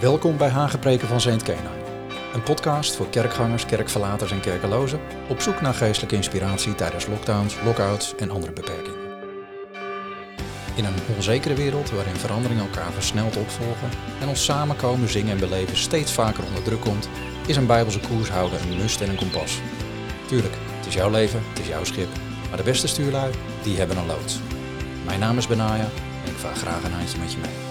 Welkom bij Hagepreken van Saint Kenai. Een podcast voor kerkgangers, kerkverlaters en kerkelozen op zoek naar geestelijke inspiratie tijdens lockdowns, lockouts en andere beperkingen. In een onzekere wereld waarin veranderingen elkaar versneld opvolgen en ons samenkomen, zingen en beleven steeds vaker onder druk komt, is een bijbelse koers houden een must en een kompas. Tuurlijk, het is jouw leven, het is jouw schip, maar de beste stuurlui, die hebben een loods. Mijn naam is Benaya en ik vaar graag een handje met je mee.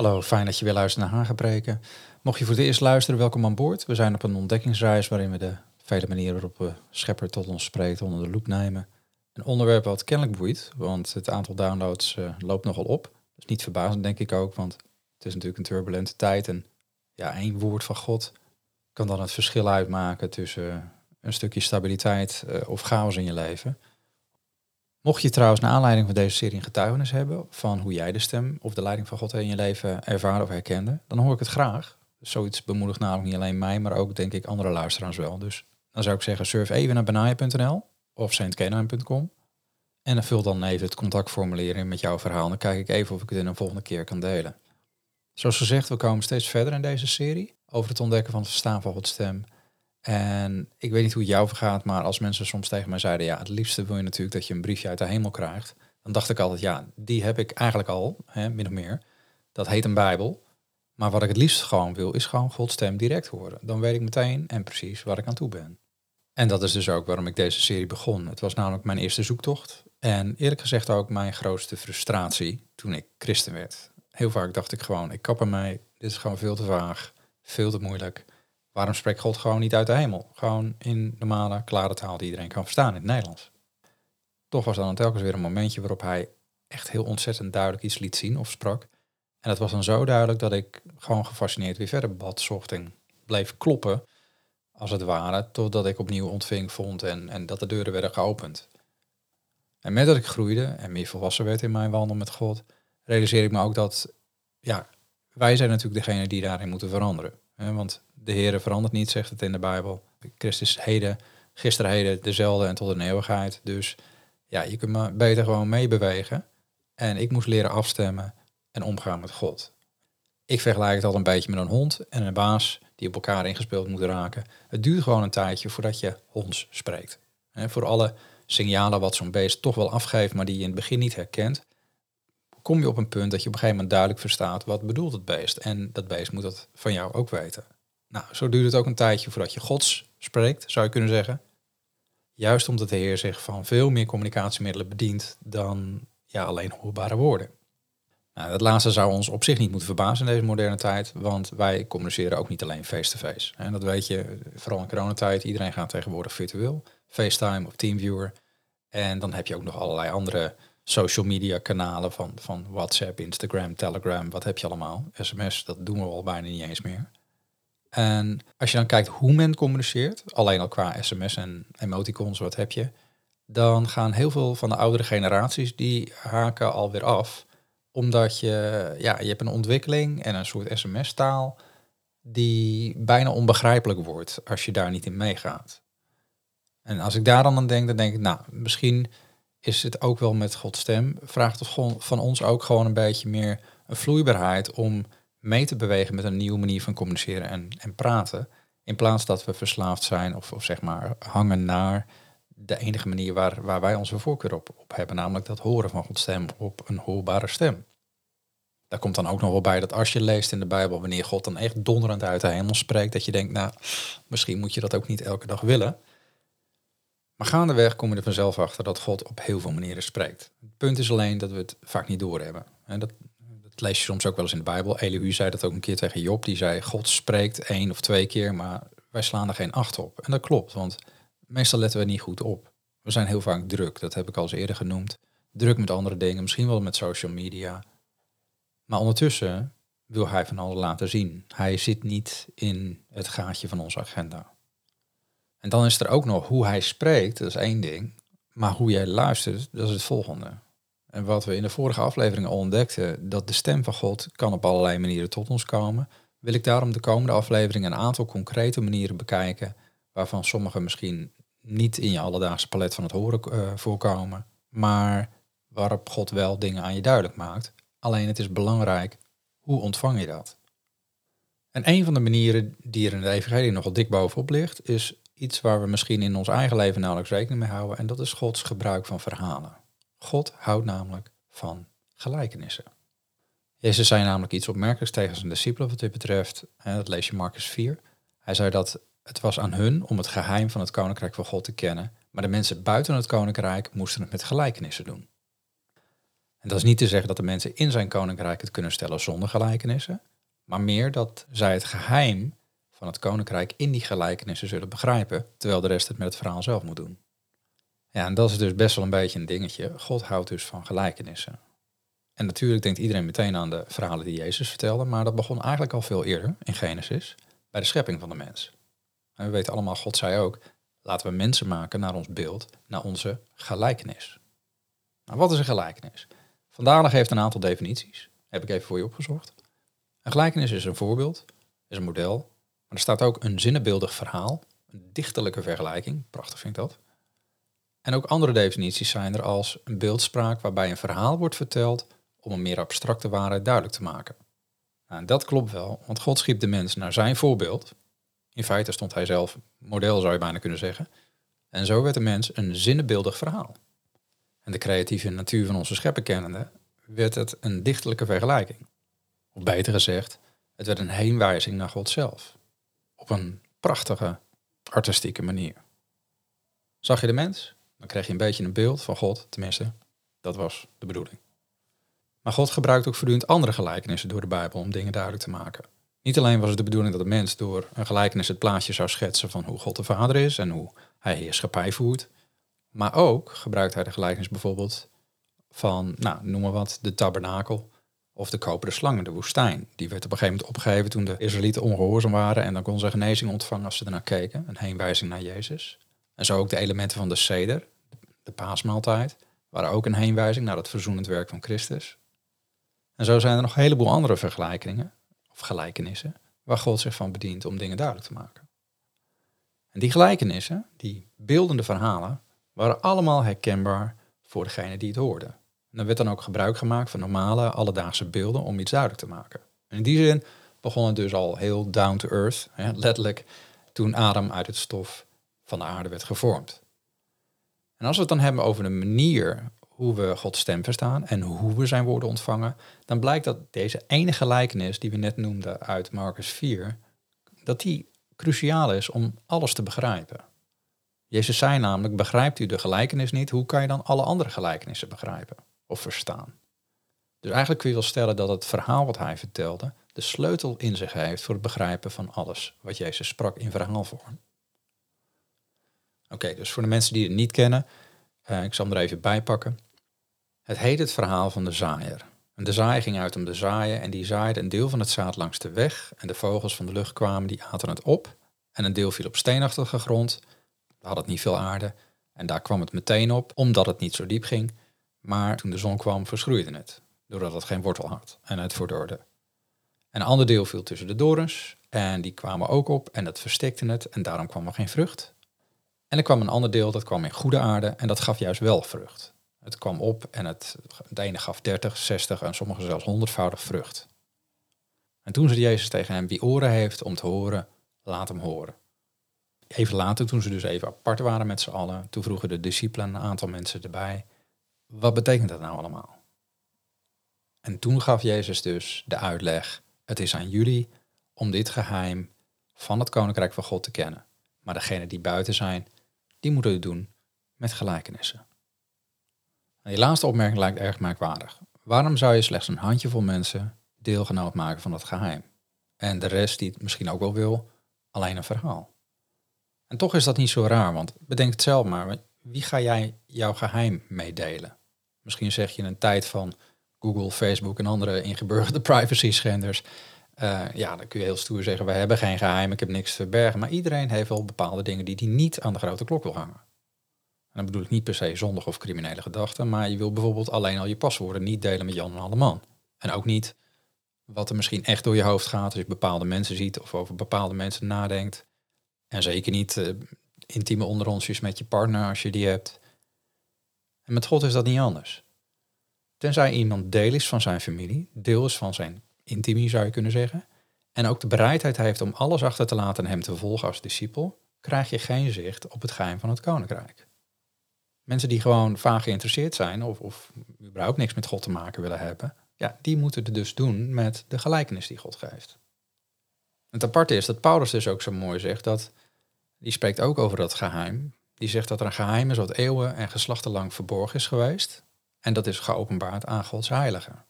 Hallo, fijn dat je weer luistert naar Hagepreken. Mocht je voor het eerst luisteren, welkom aan boord. We zijn op een ontdekkingsreis waarin we de vele manieren waarop Schepper tot ons spreekt onder de loep nemen. Een onderwerp wat kennelijk boeit, want het aantal downloads uh, loopt nogal op. Dat is niet verbazend, denk ik ook, want het is natuurlijk een turbulente tijd. En ja, één woord van God kan dan het verschil uitmaken tussen een stukje stabiliteit uh, of chaos in je leven. Mocht je trouwens naar aanleiding van deze serie een getuigenis hebben van hoe jij de stem of de leiding van God in je leven ervaren of herkende, dan hoor ik het graag. Zoiets bemoedigt namelijk niet alleen mij, maar ook denk ik andere luisteraars wel. Dus dan zou ik zeggen, surf even naar benaya.nl of saintkenheim.com en dan vul dan even het contactformulier in met jouw verhaal. Dan kijk ik even of ik het in een volgende keer kan delen. Zoals gezegd, we komen steeds verder in deze serie over het ontdekken van het verstaan van Gods stem. En ik weet niet hoe het jou vergaat, maar als mensen soms tegen mij zeiden, ja, het liefste wil je natuurlijk dat je een briefje uit de hemel krijgt, dan dacht ik altijd, ja, die heb ik eigenlijk al, hè, min of meer. Dat heet een Bijbel. Maar wat ik het liefst gewoon wil, is gewoon Gods stem direct horen. Dan weet ik meteen en precies waar ik aan toe ben. En dat is dus ook waarom ik deze serie begon. Het was namelijk mijn eerste zoektocht. En eerlijk gezegd ook mijn grootste frustratie toen ik christen werd. Heel vaak dacht ik gewoon, ik kap ermee, dit is gewoon veel te vaag, veel te moeilijk. Waarom spreekt God gewoon niet uit de hemel? Gewoon in normale, klare taal die iedereen kan verstaan in het Nederlands. Toch was dan telkens weer een momentje waarop hij echt heel ontzettend duidelijk iets liet zien of sprak. En dat was dan zo duidelijk dat ik gewoon gefascineerd weer verder bad, zocht en bleef kloppen, als het ware, totdat ik opnieuw ontving vond en, en dat de deuren werden geopend. En met dat ik groeide en meer volwassen werd in mijn wandel met God, realiseer ik me ook dat, ja, wij zijn natuurlijk degene die daarin moeten veranderen. Want de Heer verandert niet, zegt het in de Bijbel. Christus heden, gisteren heden, dezelfde en tot een eeuwigheid. Dus ja, je kunt me beter gewoon meebewegen. En ik moest leren afstemmen en omgaan met God. Ik vergelijk het al een beetje met een hond en een baas die op elkaar ingespeeld moeten raken. Het duurt gewoon een tijdje voordat je honds spreekt. Voor alle signalen wat zo'n beest toch wel afgeeft, maar die je in het begin niet herkent, kom je op een punt dat je op een gegeven moment duidelijk verstaat wat bedoelt het beest. En dat beest moet dat van jou ook weten. Nou, zo duurt het ook een tijdje voordat je Gods spreekt, zou je kunnen zeggen. Juist omdat de Heer zich van veel meer communicatiemiddelen bedient dan ja, alleen hoorbare woorden. Nou, dat laatste zou ons op zich niet moeten verbazen in deze moderne tijd, want wij communiceren ook niet alleen face-to-face. En dat weet je, vooral in coronatijd, iedereen gaat tegenwoordig virtueel, FaceTime of Teamviewer. En dan heb je ook nog allerlei andere social media kanalen van, van WhatsApp, Instagram, Telegram, wat heb je allemaal? SMS, dat doen we al bijna niet eens meer. En als je dan kijkt hoe men communiceert, alleen al qua sms en emoticons, wat heb je, dan gaan heel veel van de oudere generaties, die haken alweer af. Omdat je, ja, je hebt een ontwikkeling en een soort sms-taal die bijna onbegrijpelijk wordt als je daar niet in meegaat. En als ik daar dan aan denk, dan denk ik, nou, misschien is het ook wel met Gods stem, vraagt het van ons ook gewoon een beetje meer een vloeibaarheid om mee te bewegen met een nieuwe manier van communiceren en, en praten. In plaats dat we verslaafd zijn of, of zeg maar hangen naar de enige manier waar, waar wij onze voorkeur op, op hebben, namelijk dat horen van Gods stem op een hoorbare stem. Daar komt dan ook nog wel bij dat als je leest in de Bijbel, wanneer God dan echt donderend uit de hemel spreekt, dat je denkt, nou, misschien moet je dat ook niet elke dag willen. Maar gaandeweg kom je er vanzelf achter dat God op heel veel manieren spreekt. Het punt is alleen dat we het vaak niet doorhebben. En dat, lees je soms ook wel eens in de Bijbel. Elihu zei dat ook een keer tegen Job. Die zei, God spreekt één of twee keer, maar wij slaan er geen acht op. En dat klopt, want meestal letten we niet goed op. We zijn heel vaak druk, dat heb ik al eens eerder genoemd. Druk met andere dingen, misschien wel met social media. Maar ondertussen wil hij van alles laten zien. Hij zit niet in het gaatje van onze agenda. En dan is er ook nog hoe hij spreekt, dat is één ding. Maar hoe jij luistert, dat is het volgende. En wat we in de vorige aflevering al ontdekten, dat de stem van God kan op allerlei manieren tot ons komen, wil ik daarom de komende aflevering een aantal concrete manieren bekijken, waarvan sommige misschien niet in je alledaagse palet van het horen uh, voorkomen, maar waarop God wel dingen aan je duidelijk maakt. Alleen het is belangrijk, hoe ontvang je dat? En een van de manieren die er in de evangelie nogal dik bovenop ligt, is iets waar we misschien in ons eigen leven nauwelijks rekening mee houden. En dat is Gods gebruik van verhalen. God houdt namelijk van gelijkenissen. Jezus zei namelijk iets opmerkelijks tegen zijn discipelen wat dit betreft. En dat lees je Marcus 4. Hij zei dat het was aan hun om het geheim van het koninkrijk van God te kennen. Maar de mensen buiten het koninkrijk moesten het met gelijkenissen doen. En dat is niet te zeggen dat de mensen in zijn koninkrijk het kunnen stellen zonder gelijkenissen. Maar meer dat zij het geheim van het koninkrijk in die gelijkenissen zullen begrijpen. Terwijl de rest het met het verhaal zelf moet doen. Ja, en dat is dus best wel een beetje een dingetje. God houdt dus van gelijkenissen. En natuurlijk denkt iedereen meteen aan de verhalen die Jezus vertelde, maar dat begon eigenlijk al veel eerder in Genesis, bij de schepping van de mens. En we weten allemaal, God zei ook, laten we mensen maken naar ons beeld, naar onze gelijkenis. Nou, wat is een gelijkenis? Vandaag heeft een aantal definities, heb ik even voor je opgezocht. Een gelijkenis is een voorbeeld, is een model, maar er staat ook een zinnenbeeldig verhaal, een dichterlijke vergelijking, prachtig vind ik dat. En ook andere definities zijn er als een beeldspraak waarbij een verhaal wordt verteld om een meer abstracte waarheid duidelijk te maken. Nou, dat klopt wel, want God schiep de mens naar zijn voorbeeld. In feite stond hij zelf model, zou je bijna kunnen zeggen. En zo werd de mens een zinnenbeeldig verhaal. En de creatieve natuur van onze schepper kennende, werd het een dichtelijke vergelijking. Of beter gezegd, het werd een heenwijzing naar God zelf. Op een prachtige, artistieke manier. Zag je de mens? Dan kreeg je een beetje een beeld van God, tenminste, dat was de bedoeling. Maar God gebruikt ook voortdurend andere gelijkenissen door de Bijbel om dingen duidelijk te maken. Niet alleen was het de bedoeling dat de mens door een gelijkenis het plaatje zou schetsen van hoe God de Vader is en hoe hij heerschappij voert. Maar ook gebruikt hij de gelijkenis bijvoorbeeld van, nou, noem maar wat, de tabernakel of de koperen slang in de woestijn. Die werd op een gegeven moment opgegeven toen de Israëlieten ongehoorzaam waren en dan kon ze genezing ontvangen als ze ernaar keken. Een heenwijzing naar Jezus. En zo ook de elementen van de seder, de paasmaaltijd, waren ook een heenwijzing naar het verzoenend werk van Christus. En zo zijn er nog een heleboel andere vergelijkingen of gelijkenissen waar God zich van bedient om dingen duidelijk te maken. En die gelijkenissen, die beeldende verhalen, waren allemaal herkenbaar voor degene die het hoorde. En er werd dan ook gebruik gemaakt van normale alledaagse beelden om iets duidelijk te maken. En in die zin begon het dus al heel down to earth, hè, letterlijk toen Adam uit het stof van de aarde werd gevormd. En als we het dan hebben over de manier hoe we Gods stem verstaan en hoe we zijn woorden ontvangen, dan blijkt dat deze ene gelijkenis die we net noemden uit Marcus 4, dat die cruciaal is om alles te begrijpen. Jezus zei namelijk, begrijpt u de gelijkenis niet, hoe kan je dan alle andere gelijkenissen begrijpen of verstaan? Dus eigenlijk kun je wel stellen dat het verhaal wat hij vertelde de sleutel in zich heeft voor het begrijpen van alles wat Jezus sprak in verhaalvorm. Oké, dus voor de mensen die het niet kennen, uh, ik zal hem er even bij pakken. Het heet het verhaal van de zaaier. En de zaaier ging uit om te zaaien en die zaaide een deel van het zaad langs de weg en de vogels van de lucht kwamen, die aten het op. En een deel viel op steenachtige grond, hadden het niet veel aarde en daar kwam het meteen op, omdat het niet zo diep ging. Maar toen de zon kwam, verschroeide het, doordat het geen wortel had en het verdorde. Een ander deel viel tussen de dorens en die kwamen ook op en dat verstikte het en daarom kwam er geen vrucht. En er kwam een ander deel, dat kwam in goede aarde en dat gaf juist wel vrucht. Het kwam op en het, ene gaf 30, 60 en sommige zelfs honderdvoudig vrucht. En toen zei Jezus tegen hem, wie oren heeft om te horen, laat hem horen. Even later, toen ze dus even apart waren met z'n allen, toen vroegen de discipelen een aantal mensen erbij, wat betekent dat nou allemaal? En toen gaf Jezus dus de uitleg, het is aan jullie om dit geheim van het koninkrijk van God te kennen. Maar degenen die buiten zijn, die moeten het doen met gelijkenissen. Die laatste opmerking lijkt erg merkwaardig. Waarom zou je slechts een handjevol mensen deelgenoot maken van dat geheim? En de rest die het misschien ook wel wil, alleen een verhaal. En toch is dat niet zo raar, want bedenk het zelf maar. Wie ga jij jouw geheim meedelen? Misschien zeg je in een tijd van Google, Facebook en andere ingeburgerde privacy schenders. Uh, ja, dan kun je heel stoer zeggen, we hebben geen geheim, ik heb niks te verbergen. Maar iedereen heeft wel bepaalde dingen die hij niet aan de grote klok wil hangen. En dan bedoel ik niet per se zondig of criminele gedachten, maar je wil bijvoorbeeld alleen al je paswoorden niet delen met Jan en alle man. En ook niet wat er misschien echt door je hoofd gaat als je bepaalde mensen ziet of over bepaalde mensen nadenkt. En zeker niet uh, intieme onderonsjes met je partner als je die hebt. En met God is dat niet anders. Tenzij iemand deel is van zijn familie, deel is van zijn intimie zou je kunnen zeggen, en ook de bereidheid heeft om alles achter te laten en hem te volgen als discipel, krijg je geen zicht op het geheim van het koninkrijk. Mensen die gewoon vaag geïnteresseerd zijn of, of überhaupt niks met God te maken willen hebben, ja, die moeten het dus doen met de gelijkenis die God geeft. Het aparte is dat Paulus dus ook zo mooi zegt dat, die spreekt ook over dat geheim. Die zegt dat er een geheim is wat eeuwen en geslachten lang verborgen is geweest. En dat is geopenbaard aan Gods heiligen.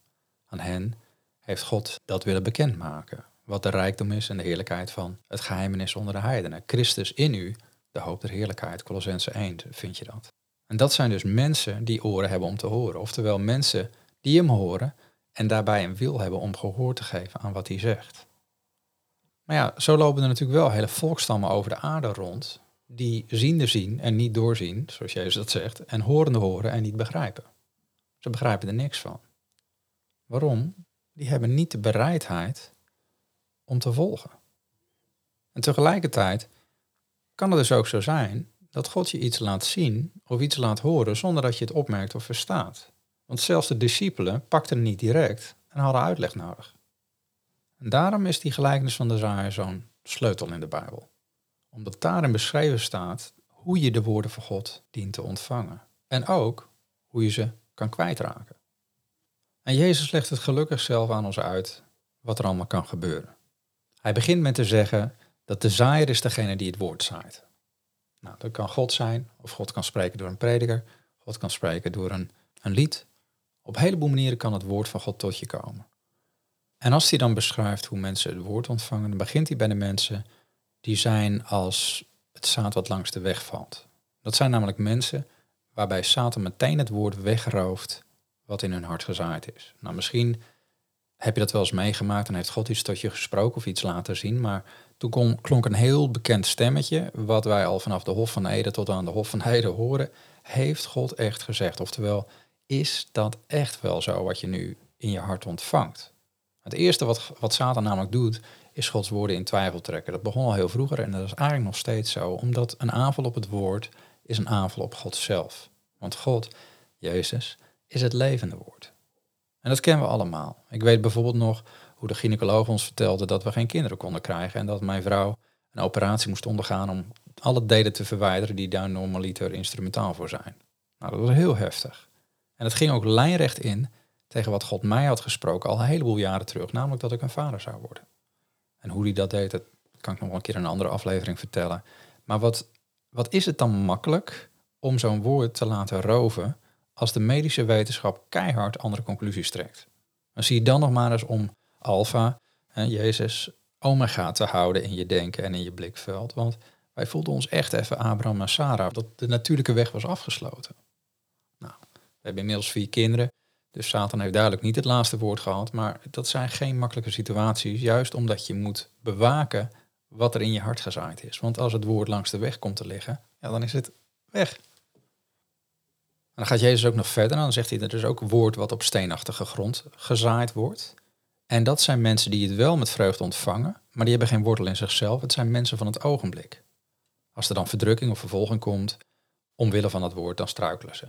Aan hen heeft God dat willen bekendmaken. Wat de rijkdom is en de heerlijkheid van het geheimenis onder de heidenen. Christus in u, de hoop der heerlijkheid. Colossense 1 vind je dat. En dat zijn dus mensen die oren hebben om te horen. Oftewel mensen die hem horen en daarbij een wil hebben om gehoor te geven aan wat hij zegt. Maar ja, zo lopen er natuurlijk wel hele volkstammen over de aarde rond, die ziende zien en niet doorzien, zoals Jezus dat zegt, en horende horen en niet begrijpen. Ze begrijpen er niks van. Waarom? Die hebben niet de bereidheid om te volgen. En tegelijkertijd kan het dus ook zo zijn dat God je iets laat zien of iets laat horen zonder dat je het opmerkt of verstaat. Want zelfs de discipelen pakten niet direct en hadden uitleg nodig. En daarom is die gelijkenis van de zaaier zo'n sleutel in de Bijbel. Omdat daarin beschreven staat hoe je de woorden van God dient te ontvangen. En ook hoe je ze kan kwijtraken. En Jezus legt het gelukkig zelf aan ons uit wat er allemaal kan gebeuren. Hij begint met te zeggen dat de zaaier is degene die het woord zaait. Nou, dat kan God zijn, of God kan spreken door een prediker, God kan spreken door een, een lied. Op een heleboel manieren kan het woord van God tot je komen. En als hij dan beschrijft hoe mensen het woord ontvangen, dan begint hij bij de mensen die zijn als het zaad wat langs de weg valt. Dat zijn namelijk mensen waarbij Satan meteen het woord wegrooft wat in hun hart gezaaid is. Nou, misschien heb je dat wel eens meegemaakt en heeft God iets tot je gesproken of iets laten zien, maar toen klonk een heel bekend stemmetje, wat wij al vanaf de Hof van Ede tot aan de Hof van Ede horen, heeft God echt gezegd. Oftewel, is dat echt wel zo wat je nu in je hart ontvangt? Het eerste wat, wat Satan namelijk doet, is Gods woorden in twijfel trekken. Dat begon al heel vroeger en dat is eigenlijk nog steeds zo, omdat een aanval op het woord is een aanval op God zelf. Want God, Jezus, is het levende woord. En dat kennen we allemaal. Ik weet bijvoorbeeld nog hoe de gynaecoloog ons vertelde dat we geen kinderen konden krijgen en dat mijn vrouw een operatie moest ondergaan om alle delen te verwijderen die daar normaliter instrumentaal voor zijn. Nou, dat was heel heftig. En het ging ook lijnrecht in tegen wat God mij had gesproken al een heleboel jaren terug, namelijk dat ik een vader zou worden. En hoe hij dat deed, dat kan ik nog wel een keer in een andere aflevering vertellen. Maar wat, wat is het dan makkelijk om zo'n woord te laten roven als de medische wetenschap keihard andere conclusies trekt? Dan zie je dan nog maar eens om alfa, en Jezus, omega te houden in je denken en in je blikveld. Want wij voelden ons echt even Abraham en Sarah, dat de natuurlijke weg was afgesloten. Nou, we hebben inmiddels vier kinderen. Dus Satan heeft duidelijk niet het laatste woord gehad, maar dat zijn geen makkelijke situaties, juist omdat je moet bewaken wat er in je hart gezaaid is. Want als het woord langs de weg komt te liggen, ja, dan is het weg. En dan gaat Jezus ook nog verder, dan zegt hij dat er is ook woord wat op steenachtige grond gezaaid wordt. En dat zijn mensen die het wel met vreugde ontvangen, maar die hebben geen wortel in zichzelf. Het zijn mensen van het ogenblik. Als er dan verdrukking of vervolging komt, omwille van dat woord, dan struikelen ze.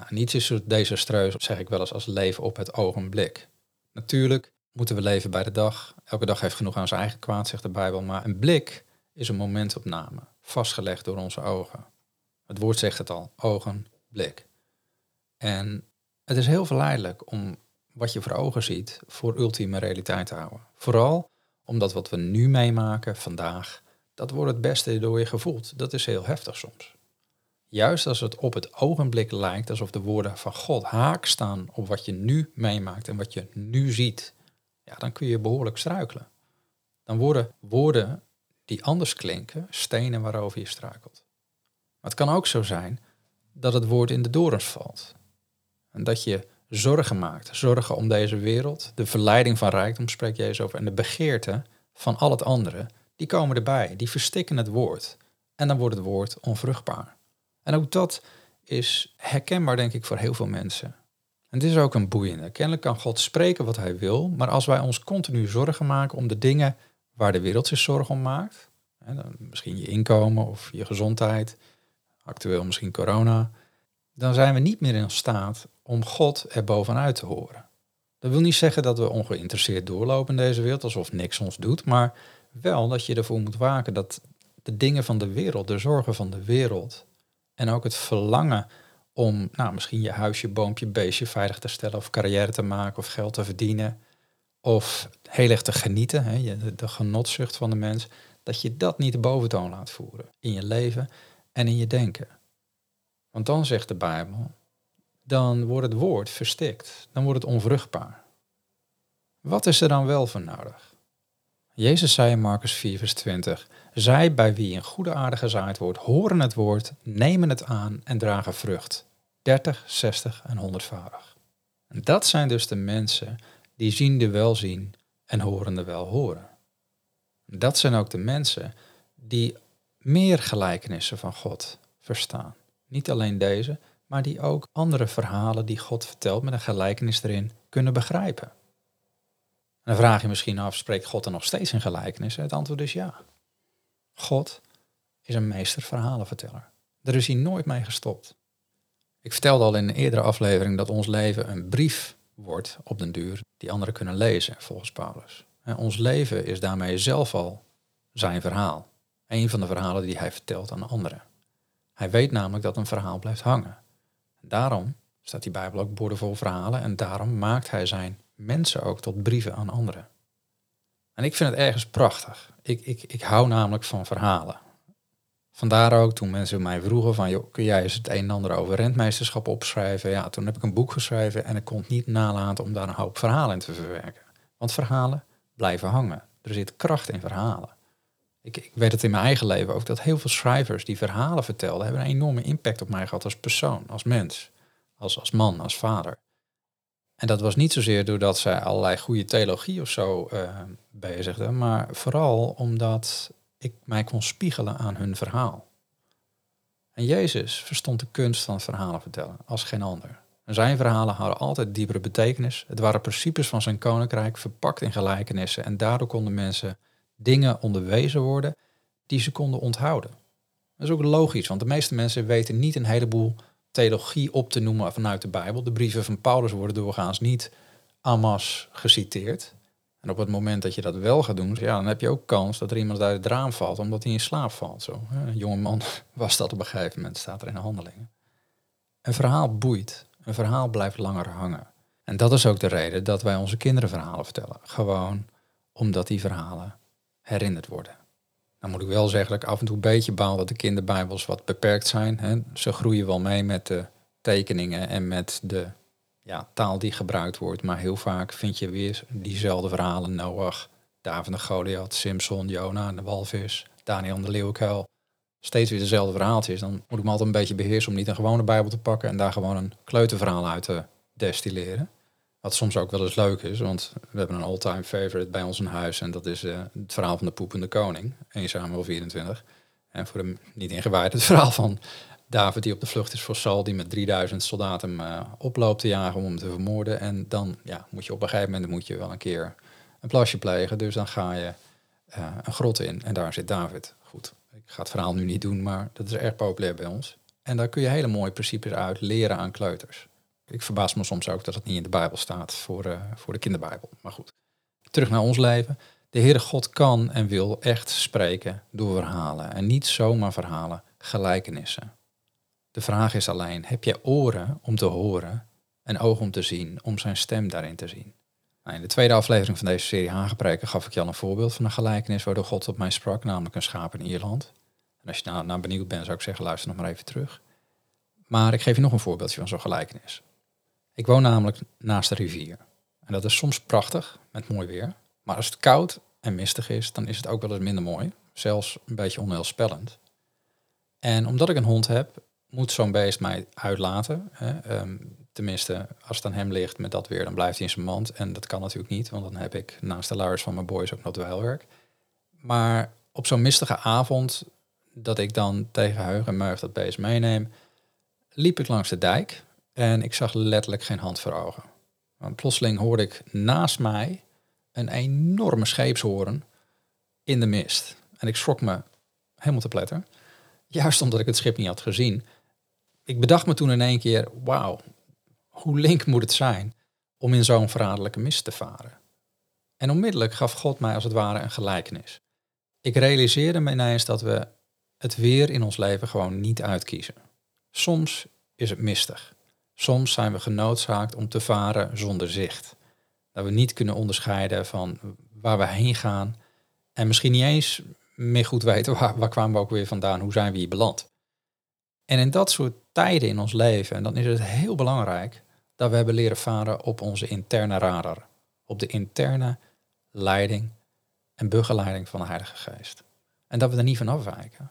Nou, niets is zo desastreus, zeg ik wel eens, als leven op het ogenblik. Natuurlijk moeten we leven bij de dag. Elke dag heeft genoeg aan zijn eigen kwaad, zegt de Bijbel. Maar een blik is een momentopname, vastgelegd door onze ogen. Het woord zegt het al, ogen, blik. En het is heel verleidelijk om wat je voor ogen ziet voor ultieme realiteit te houden. Vooral omdat wat we nu meemaken, vandaag, dat wordt het beste door je gevoeld. Dat is heel heftig soms. Juist als het op het ogenblik lijkt alsof de woorden van God haak staan op wat je nu meemaakt en wat je nu ziet, ja, dan kun je behoorlijk struikelen. Dan worden woorden die anders klinken stenen waarover je struikelt. Maar het kan ook zo zijn dat het woord in de dorens valt. En dat je zorgen maakt. Zorgen om deze wereld, de verleiding van rijkdom spreekt Jezus over, en de begeerte van al het andere, die komen erbij. Die verstikken het woord. En dan wordt het woord onvruchtbaar. En ook dat is herkenbaar, denk ik, voor heel veel mensen. En dit is ook een boeiende. Kennelijk kan God spreken wat hij wil, maar als wij ons continu zorgen maken om de dingen waar de wereld zich zorgen om maakt, hè, dan misschien je inkomen of je gezondheid, actueel misschien corona, dan zijn we niet meer in staat om God er bovenuit te horen. Dat wil niet zeggen dat we ongeïnteresseerd doorlopen in deze wereld, alsof niks ons doet, maar wel dat je ervoor moet waken dat de dingen van de wereld, de zorgen van de wereld en ook het verlangen om nou, misschien je huisje, boompje, beestje veilig te stellen of carrière te maken of geld te verdienen of heel erg te genieten, hè, de, de genotzucht van de mens, dat je dat niet de boventoon laat voeren in je leven en in je denken. Want dan zegt de Bijbel, dan wordt het woord verstikt, dan wordt het onvruchtbaar. Wat is er dan wel voor nodig? Jezus zei in Marcus 4, vers 20, zij bij wie in goede aarde gezaaid wordt, horen het woord, nemen het aan en dragen vrucht. 30, 60 en 100voudig. En dat zijn dus de mensen die zien de wel zien en horen de wel horen. Dat zijn ook de mensen die meer gelijkenissen van God verstaan. Niet alleen deze, maar die ook andere verhalen die God vertelt met een gelijkenis erin kunnen begrijpen. En dan vraag je misschien af, spreekt God er nog steeds in gelijkenissen? Het antwoord is ja. God is een meester verhalenverteller. Daar is hij nooit mee gestopt. Ik vertelde al in een eerdere aflevering dat ons leven een brief wordt op den duur die anderen kunnen lezen, volgens Paulus. En ons leven is daarmee zelf al zijn verhaal. Een van de verhalen die hij vertelt aan anderen. Hij weet namelijk dat een verhaal blijft hangen. Daarom staat die Bijbel ook boordevol verhalen en daarom maakt hij zijn mensen ook tot brieven aan anderen. En ik vind het ergens prachtig. Ik, ik, ik hou namelijk van verhalen. Vandaar ook toen mensen mij vroegen van, joh, kun jij eens het een en ander over rentmeesterschap opschrijven? Ja, toen heb ik een boek geschreven en ik kon het niet nalaten om daar een hoop verhalen in te verwerken. Want verhalen blijven hangen. Er zit kracht in verhalen. Ik, ik weet het in mijn eigen leven ook, dat heel veel schrijvers die verhalen vertelden, hebben een enorme impact op mij gehad als persoon, als mens, als, als man, als vader. En dat was niet zozeer doordat zij allerlei goede theologie of zo uh, bezigden, maar vooral omdat ik mij kon spiegelen aan hun verhaal. En Jezus verstond de kunst van verhalen vertellen als geen ander. Zijn verhalen hadden altijd diepere betekenis. Het waren principes van zijn koninkrijk verpakt in gelijkenissen en daardoor konden mensen dingen onderwezen worden die ze konden onthouden. Dat is ook logisch, want de meeste mensen weten niet een heleboel theologie op te noemen vanuit de Bijbel. De brieven van Paulus worden doorgaans niet amas geciteerd. En op het moment dat je dat wel gaat doen, ja, dan heb je ook kans dat er iemand uit het raam valt omdat hij in slaap valt. Zo. Een jonge man was dat op een gegeven moment, staat er in de handelingen. Een verhaal boeit. Een verhaal blijft langer hangen. En dat is ook de reden dat wij onze kinderen verhalen vertellen. Gewoon omdat die verhalen herinnerd worden. Dan moet ik wel zeggen dat ik af en toe een beetje baal dat de kinderbijbels wat beperkt zijn. Hè. Ze groeien wel mee met de tekeningen en met de ja, taal die gebruikt wordt. Maar heel vaak vind je weer diezelfde verhalen. Noach, David de Goliath, Simpson, Jona de walvis, Daniel de leeuwenkuil. Steeds weer dezelfde verhaaltjes. Dan moet ik me altijd een beetje beheersen om niet een gewone bijbel te pakken en daar gewoon een kleuterverhaal uit te destilleren. Wat soms ook wel eens leuk is, want we hebben een all-time favorite bij ons in huis. En dat is uh, het verhaal van de poepende koning, 1 Samuel 24. En voor de niet ingewijd, het verhaal van David die op de vlucht is voor Saul, die met 3000 soldaten hem uh, oploopt te jagen om hem te vermoorden. En dan ja, moet je op een gegeven moment moet je wel een keer een plasje plegen. Dus dan ga je uh, een grot in en daar zit David. Goed, ik ga het verhaal nu niet doen, maar dat is erg populair bij ons. En daar kun je hele mooie principes uit leren aan kleuters. Ik verbaas me soms ook dat het niet in de Bijbel staat voor, uh, voor de kinderbijbel. Maar goed, terug naar ons leven. De Heere God kan en wil echt spreken door verhalen. En niet zomaar verhalen, gelijkenissen. De vraag is alleen, heb je oren om te horen en ogen om te zien, om zijn stem daarin te zien? Nou, in de tweede aflevering van deze serie Hagepreken gaf ik je al een voorbeeld van een gelijkenis waardoor God op mij sprak, namelijk een schaap in Ierland. En als je nou, nou benieuwd bent, zou ik zeggen, luister nog maar even terug. Maar ik geef je nog een voorbeeldje van zo'n gelijkenis. Ik woon namelijk naast de rivier. En dat is soms prachtig, met mooi weer. Maar als het koud en mistig is, dan is het ook wel eens minder mooi. Zelfs een beetje onheilspellend. En omdat ik een hond heb, moet zo'n beest mij uitlaten. Hè. Ehm, tenminste, als het aan hem ligt met dat weer, dan blijft hij in zijn mand. En dat kan natuurlijk niet, want dan heb ik naast de luiers van mijn boys ook nog dweilwerk. Maar op zo'n mistige avond, dat ik dan tegen Heug en Meug dat beest meeneem, liep ik langs de dijk en ik zag letterlijk geen hand voor ogen. Want plotseling hoorde ik naast mij een enorme scheepshoorn in de mist. En ik schrok me helemaal te pletter. Juist omdat ik het schip niet had gezien. Ik bedacht me toen in één keer, wauw, hoe link moet het zijn om in zo'n verraderlijke mist te varen? En onmiddellijk gaf God mij als het ware een gelijkenis. Ik realiseerde me ineens dat we het weer in ons leven gewoon niet uitkiezen. Soms is het mistig. Soms zijn we genoodzaakt om te varen zonder zicht. Dat we niet kunnen onderscheiden van waar we heen gaan. En misschien niet eens meer goed weten waar, waar kwamen we ook weer vandaan, hoe zijn we hier beland. En in dat soort tijden in ons leven, en dan is het heel belangrijk dat we hebben leren varen op onze interne radar. Op de interne leiding en begeleiding van de Heilige Geest. En dat we er niet van afwijken.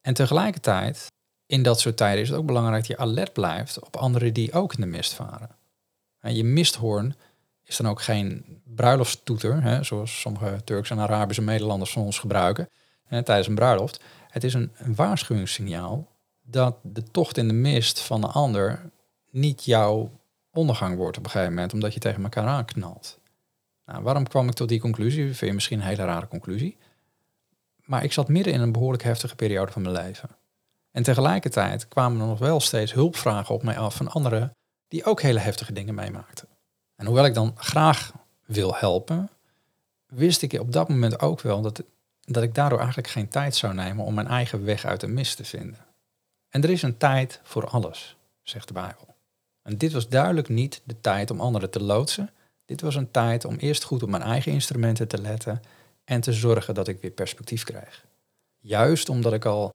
En tegelijkertijd, in dat soort tijden is het ook belangrijk dat je alert blijft op anderen die ook in de mist varen. En je misthoorn is dan ook geen bruiloftstoeter, hè, zoals sommige Turkse en Arabische Nederlanders ons gebruiken hè, tijdens een bruiloft. Het is een, een waarschuwingssignaal dat de tocht in de mist van de ander niet jouw ondergang wordt op een gegeven moment, omdat je tegen elkaar aanknalt. Nou, waarom kwam ik tot die conclusie? Vind je misschien een hele rare conclusie. Maar ik zat midden in een behoorlijk heftige periode van mijn leven. En tegelijkertijd kwamen er nog wel steeds hulpvragen op mij af van anderen die ook hele heftige dingen meemaakten. En hoewel ik dan graag wil helpen, wist ik op dat moment ook wel dat, dat ik daardoor eigenlijk geen tijd zou nemen om mijn eigen weg uit de mist te vinden. En er is een tijd voor alles, zegt de Bijbel. En dit was duidelijk niet de tijd om anderen te loodsen. Dit was een tijd om eerst goed op mijn eigen instrumenten te letten en te zorgen dat ik weer perspectief krijg. Juist omdat ik al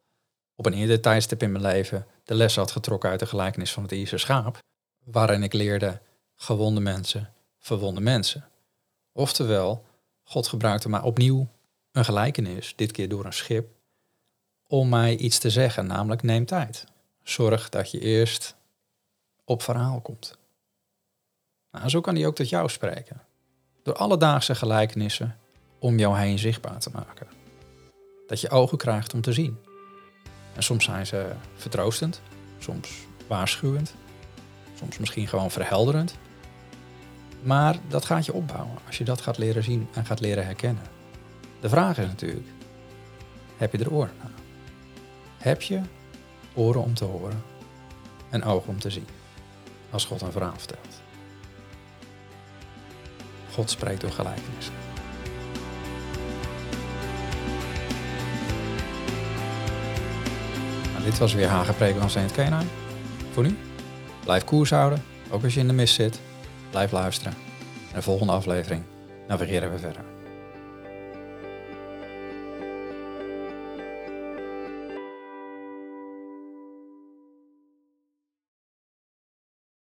op een eerder tijdstip in mijn leven de les had getrokken uit de gelijkenis van het Ierse schaap, waarin ik leerde gewonde mensen, verwonde mensen. Oftewel, God gebruikte maar opnieuw een gelijkenis, dit keer door een schip, om mij iets te zeggen, namelijk neem tijd. Zorg dat je eerst op verhaal komt. Nou, zo kan hij ook tot jou spreken. Door alledaagse gelijkenissen om jou heen zichtbaar te maken. Dat je ogen krijgt om te zien. En soms zijn ze vertroostend, soms waarschuwend, soms misschien gewoon verhelderend. Maar dat gaat je opbouwen als je dat gaat leren zien en gaat leren herkennen. De vraag is natuurlijk, heb je er oren naar? Heb je oren om te horen en ogen om te zien als God een verhaal vertelt? God spreekt door gelijkenissen. Dit was weer Hagepreken van Saint Kenai. Voor nu, blijf koers houden, ook als je in de mist zit. Blijf luisteren. En de volgende aflevering navigeren we verder.